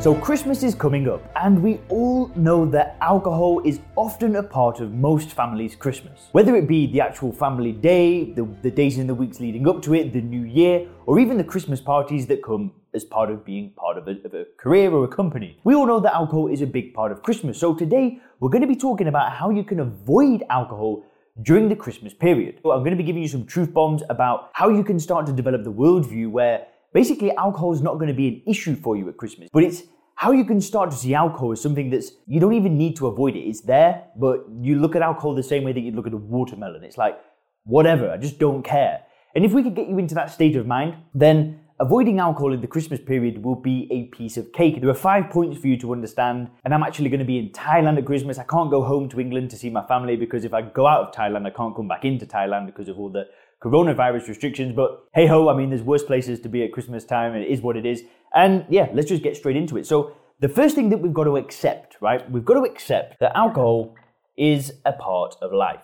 So, Christmas is coming up, and we all know that alcohol is often a part of most families' Christmas. Whether it be the actual family day, the, the days in the weeks leading up to it, the new year, or even the Christmas parties that come as part of being part of a, of a career or a company. We all know that alcohol is a big part of Christmas. So, today we're going to be talking about how you can avoid alcohol during the Christmas period. I'm going to be giving you some truth bombs about how you can start to develop the worldview where Basically, alcohol is not going to be an issue for you at Christmas, but it's how you can start to see alcohol as something that's you don't even need to avoid it. It's there, but you look at alcohol the same way that you'd look at a watermelon. It's like, whatever, I just don't care. And if we could get you into that state of mind, then avoiding alcohol in the Christmas period will be a piece of cake. There are five points for you to understand, and I'm actually going to be in Thailand at Christmas. I can't go home to England to see my family because if I go out of Thailand, I can't come back into Thailand because of all the coronavirus restrictions. But hey ho, I mean, there's worse places to be at Christmas time, and it is what it is. And yeah, let's just get straight into it. So, the first thing that we've got to accept, right? We've got to accept that alcohol is a part of life,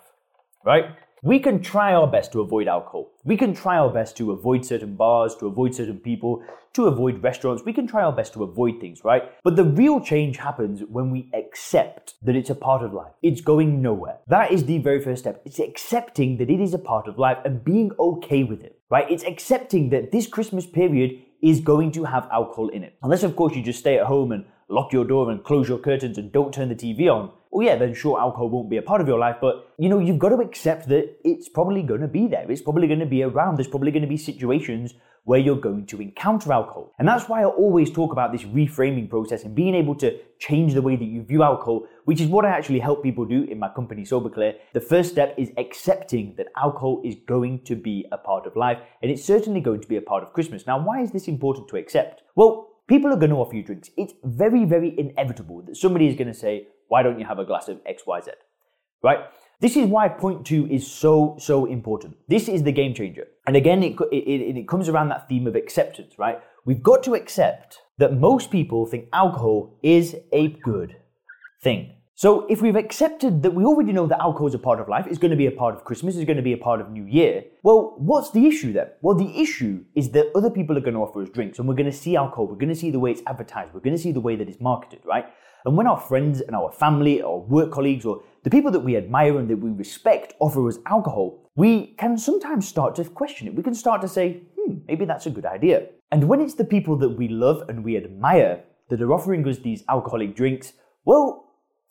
right? We can try our best to avoid alcohol. We can try our best to avoid certain bars, to avoid certain people, to avoid restaurants. We can try our best to avoid things, right? But the real change happens when we accept that it's a part of life. It's going nowhere. That is the very first step. It's accepting that it is a part of life and being okay with it, right? It's accepting that this Christmas period is going to have alcohol in it. Unless, of course, you just stay at home and lock your door and close your curtains and don't turn the TV on. Well, yeah, then sure, alcohol won't be a part of your life, but you know, you've got to accept that it's probably going to be there. It's probably going to be around. There's probably going to be situations where you're going to encounter alcohol. And that's why I always talk about this reframing process and being able to change the way that you view alcohol, which is what I actually help people do in my company, Sober Clear. The first step is accepting that alcohol is going to be a part of life, and it's certainly going to be a part of Christmas. Now, why is this important to accept? Well, people are going to offer you drinks. It's very, very inevitable that somebody is going to say, Why don't you have a glass of XYZ? Right? This is why point two is so, so important. This is the game changer. And again, it, it, it comes around that theme of acceptance, right? We've got to accept that most people think alcohol is a good thing. So if we've accepted that we already know that alcohol is a part of life, it's going to be a part of Christmas, it's going to be a part of New Year, well, what's the issue then? Well, the issue is that other people are going to offer us drinks and we're going to see alcohol, we're going to see the way it's advertised, we're going to see the way that it's marketed, right? And when our friends and our family or work colleagues or the people that we admire and that we respect offer us alcohol, we can sometimes start to question it. We can start to say, hmm, maybe that's a good idea. And when it's the people that we love and we admire that are offering us these alcoholic drinks, well,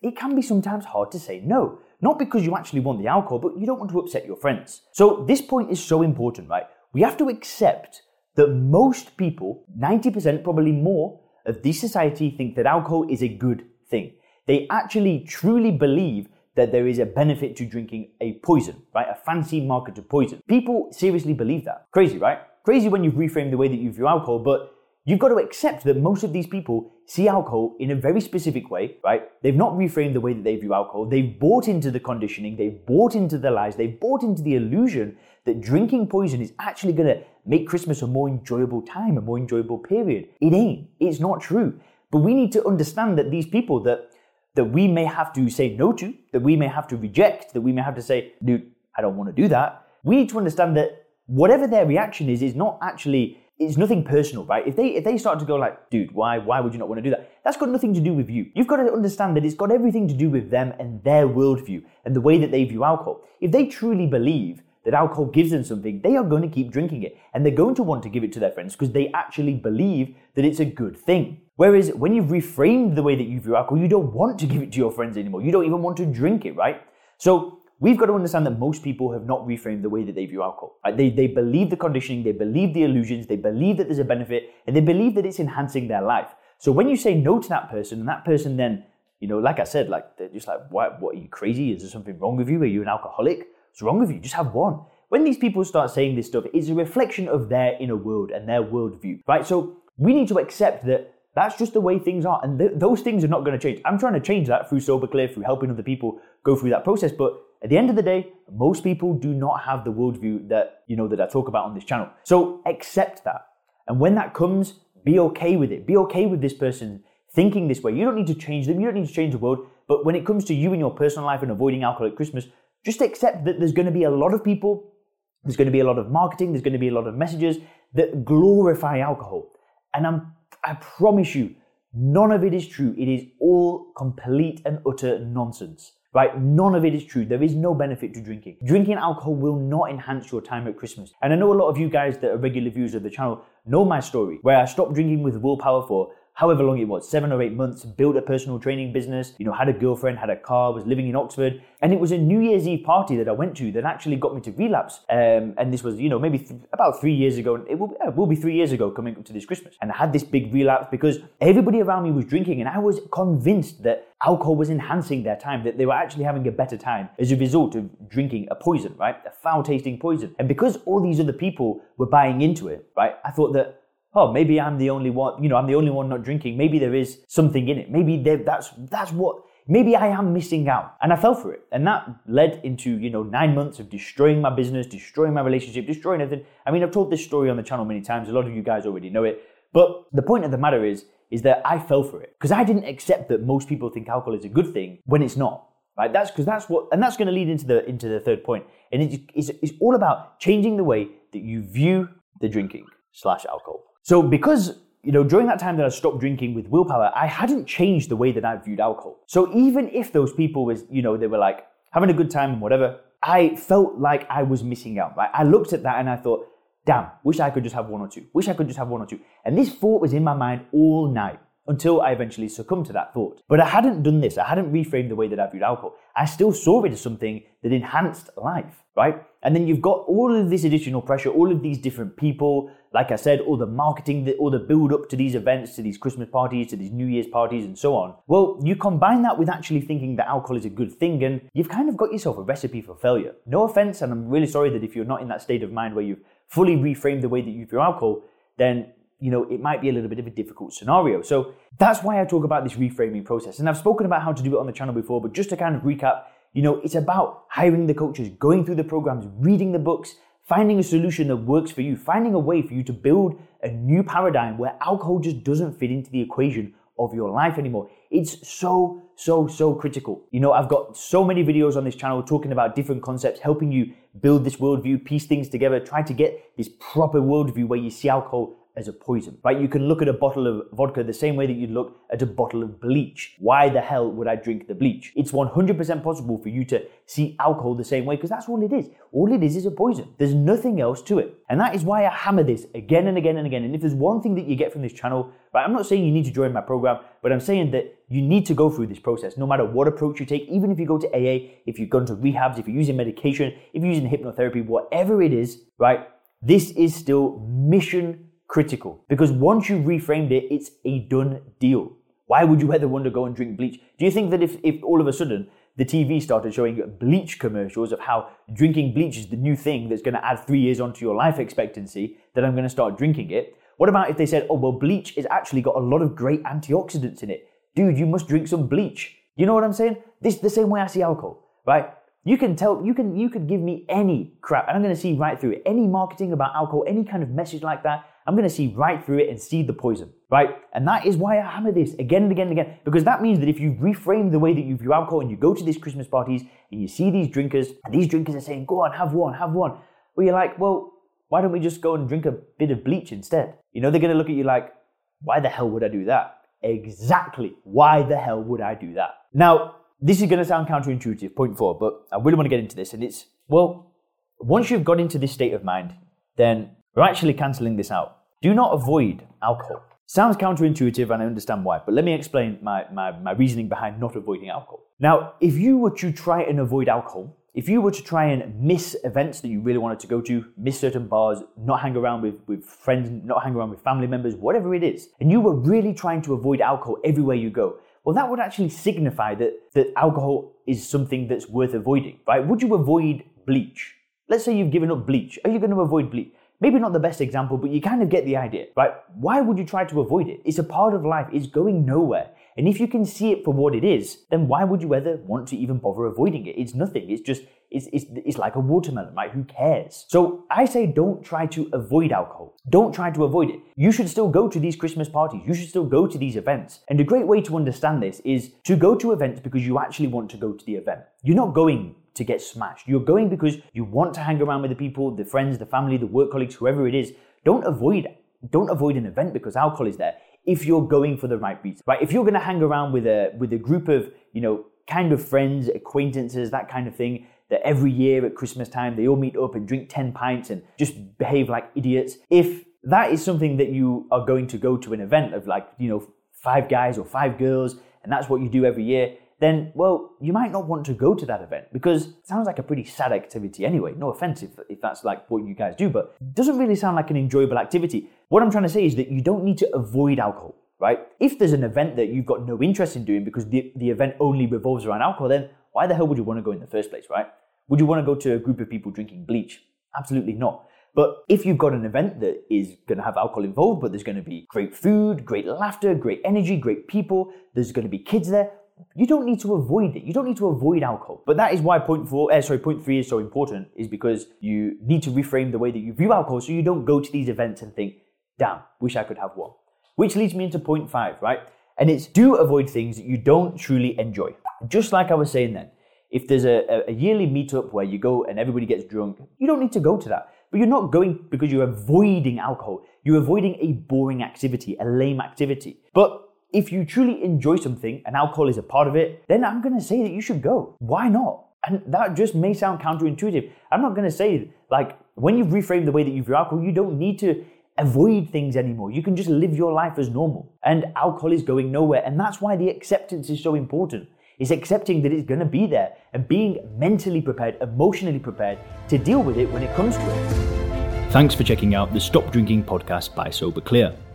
it can be sometimes hard to say no. Not because you actually want the alcohol, but you don't want to upset your friends. So this point is so important, right? We have to accept that most people, 90%, probably more, of this society think that alcohol is a good thing. They actually truly believe that there is a benefit to drinking a poison, right? A fancy marketed poison. People seriously believe that. Crazy, right? Crazy when you've reframed the way that you view alcohol, but you've got to accept that most of these people see alcohol in a very specific way, right? They've not reframed the way that they view alcohol. They've bought into the conditioning, they've bought into the lies, they've bought into the illusion that drinking poison is actually going to make Christmas a more enjoyable time, a more enjoyable period. It ain't. It's not true. But we need to understand that these people that that we may have to say no to, that we may have to reject, that we may have to say, dude, I don't want to do that. We need to understand that whatever their reaction is, is not actually it's nothing personal, right? If they if they start to go like, dude, why why would you not want to do that? That's got nothing to do with you. You've got to understand that it's got everything to do with them and their worldview and the way that they view alcohol. If they truly believe that alcohol gives them something, they are going to keep drinking it and they're going to want to give it to their friends because they actually believe that it's a good thing. Whereas when you've reframed the way that you view alcohol, you don't want to give it to your friends anymore. You don't even want to drink it, right? So we've got to understand that most people have not reframed the way that they view alcohol. Right? They, they believe the conditioning, they believe the illusions, they believe that there's a benefit, and they believe that it's enhancing their life. So when you say no to that person, and that person then, you know, like I said, like they're just like, what, what are you crazy? Is there something wrong with you? Are you an alcoholic? What's wrong with you? Just have one. When these people start saying this stuff, it's a reflection of their inner world and their worldview, right? So we need to accept that That's just the way things are. And th- those things are not going to change. I'm trying to change that through Sober Clear, through helping other people go through that process. But at the end of the day, most people do not have the worldview that, you know, that I talk about on this channel. So accept that. And when that comes, be okay with it. Be okay with this person thinking this way. You don't need to change them. You don't need to change the world. But when it comes to you and your personal life and avoiding alcohol at Christmas, just accept that there's going to be a lot of people, there's going to be a lot of marketing, there's going to be a lot of messages that glorify alcohol. And I'm, I promise you, none of it is true. It is all complete and utter nonsense. Right? None of it is true. There is no benefit to drinking. Drinking alcohol will not enhance your time at Christmas. And I know a lot of you guys that are regular viewers of the channel know my story, where I stopped drinking with willpower for however long it was, seven or eight months, built a personal training business, you know, had a girlfriend, had a car, was living in Oxford. And it was a New Year's Eve party that I went to that actually got me to relapse. Um, and this was, you know, maybe th- about three years ago. It will, it will be three years ago coming up to this Christmas. And I had this big relapse because everybody around me was drinking and I was convinced that alcohol was enhancing their time, that they were actually having a better time as a result of drinking a poison, right? A foul tasting poison. And because all these other people were buying into it, right? I thought that oh, maybe I'm the only one, you know, I'm the only one not drinking. Maybe there is something in it. Maybe that's, that's what, maybe I am missing out. And I fell for it. And that led into, you know, nine months of destroying my business, destroying my relationship, destroying everything. I mean, I've told this story on the channel many times. A lot of you guys already know it. But the point of the matter is, is that I fell for it because I didn't accept that most people think alcohol is a good thing when it's not. Right? That's because that's what, and that's going to lead into the into the third point. And it's, it's, it's all about changing the way that you view the drinking slash alcohol. So because you know, during that time that I stopped drinking with willpower, I hadn't changed the way that I viewed alcohol. So even if those people was, you know, they were like having a good time and whatever, I felt like I was missing out. I looked at that and I thought, damn, wish I could just have one or two. Wish I could just have one or two. And this thought was in my mind all night until I eventually succumbed to that thought. But I hadn't done this. I hadn't reframed the way that I viewed alcohol. I still saw it as something that enhanced life, right? And then you've got all of this additional pressure, all of these different people, like I said, all the marketing, all the build up to these events, to these Christmas parties, to these New Year's parties, and so on. Well, you combine that with actually thinking that alcohol is a good thing, and you've kind of got yourself a recipe for failure. No offense, and I'm really sorry that if you're not in that state of mind where you've fully reframed the way that you view alcohol, then you know, it might be a little bit of a difficult scenario. So that's why I talk about this reframing process. And I've spoken about how to do it on the channel before, but just to kind of recap, you know, it's about hiring the coaches, going through the programs, reading the books, finding a solution that works for you, finding a way for you to build a new paradigm where alcohol just doesn't fit into the equation of your life anymore. It's so, so, so critical. You know, I've got so many videos on this channel talking about different concepts, helping you build this worldview, piece things together, try to get this proper worldview where you see alcohol as a poison, right? You can look at a bottle of vodka the same way that you'd look at a bottle of bleach. Why the hell would I drink the bleach? It's 100% possible for you to see alcohol the same way because that's all it is. All it is is a poison. There's nothing else to it. And that is why I hammer this again and again and again. And if there's one thing that you get from this channel, right, I'm not saying you need to join my program, but I'm saying that you need to go through this process no matter what approach you take, even if you go to AA, if you go to rehabs, if you're using medication, if you're using hypnotherapy, whatever it is, right? This is still mission critical because once you reframed it, it's a done deal. Why would you ever want to go and drink bleach? Do you think that if, if all of a sudden the TV started showing bleach commercials of how drinking bleach is the new thing that's going to add three years onto your life expectancy, that I'm going to start drinking it? What about if they said, oh, well, bleach has actually got a lot of great antioxidants in it? Dude, you must drink some bleach. You know what I'm saying? This is the same way I see alcohol, right? You can tell, you can, you could give me any crap, and I'm going to see right through it. Any marketing about alcohol, any kind of message like that, I'm going to see right through it and see the poison, right? And that is why I hammer this again and again and again, because that means that if you reframe the way that you view alcohol and you go to these Christmas parties and you see these drinkers, and these drinkers are saying, go on, have one, have one. Well, you're like, well, why don't we just go and drink a bit of bleach instead? You know, they're going to look at you like, why the hell would I do that? Exactly. Why the hell would I do that? Now, this is going to sound counterintuitive, point four, but I really want to get into this. And it's, well, once you've got into this state of mind, then we're actually cancelling this out. Do not avoid alcohol. Sounds counterintuitive, and I understand why, but let me explain my, my, my reasoning behind not avoiding alcohol. Now, if you were to try and avoid alcohol, if you were to try and miss events that you really wanted to go to, miss certain bars, not hang around with, with friends, not hang around with family members, whatever it is, and you were really trying to avoid alcohol everywhere you go, well, that would actually signify that, that alcohol is something that's worth avoiding, right? Would you avoid bleach? Let's say you've given up bleach. Are you going to avoid bleach? Maybe not the best example, but you kind of get the idea, right? Why would you try to avoid it? It's a part of life, it's going nowhere. And if you can see it for what it is, then why would you ever want to even bother avoiding it? It's nothing. It's just, it's, it's, it's like a watermelon, right? Who cares? So I say don't try to avoid alcohol. Don't try to avoid it. You should still go to these Christmas parties. You should still go to these events. And a great way to understand this is to go to events because you actually want to go to the event. You're not going to get smashed. You're going because you want to hang around with the people, the friends, the family, the work colleagues, whoever it is. Don't avoid don't avoid an event because alcohol is there if you're going for the right reason, right? If you're going to hang around with a with a group of you know kind of friends, acquaintances, that kind of thing, that every year at Christmas time they all meet up and drink ten pints and just behave like idiots. If that is something that you are going to go to an event of like you know five guys or five girls, and that's what you do every year, then, well, you might not want to go to that event because it sounds like a pretty sad activity anyway. No offense if, if that's like what you guys do, but it doesn't really sound like an enjoyable activity. What I'm trying to say is that you don't need to avoid alcohol, right? If there's an event that you've got no interest in doing because the, the event only revolves around alcohol, then why the hell would you want to go in the first place, right? Would you want to go to a group of people drinking bleach? Absolutely not. But if you've got an event that is going to have alcohol involved, but there's going to be great food, great laughter, great energy, great people, there's going to be kids there, you don't need to avoid it. You don't need to avoid alcohol. But that is why point four, uh, sorry, point three is so important, is because you need to reframe the way that you view alcohol so you don't go to these events and think, damn, wish I could have one. Which leads me into point five, right? And it's do avoid things that you don't truly enjoy. Just like I was saying then, if there's a, a yearly meetup where you go and everybody gets drunk, you don't need to go to that. But you're not going because you're avoiding alcohol. You're avoiding a boring activity, a lame activity. But if you truly enjoy something and alcohol is a part of it, then I'm going to say that you should go. Why not? And that just may sound counterintuitive. I'm not going to say, like, when you've reframed the way that you view alcohol, you don't need to avoid things anymore. You can just live your life as normal. And alcohol is going nowhere. And that's why the acceptance is so important. It's accepting that it's going to be there and being mentally prepared, emotionally prepared to deal with it when it comes to it. Thanks for checking out the Stop Drinking podcast by Sober Clear.